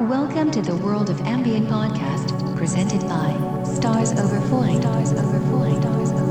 Welcome to the World of Ambient podcast, presented by Stars Over Void. Stars Over Stars Over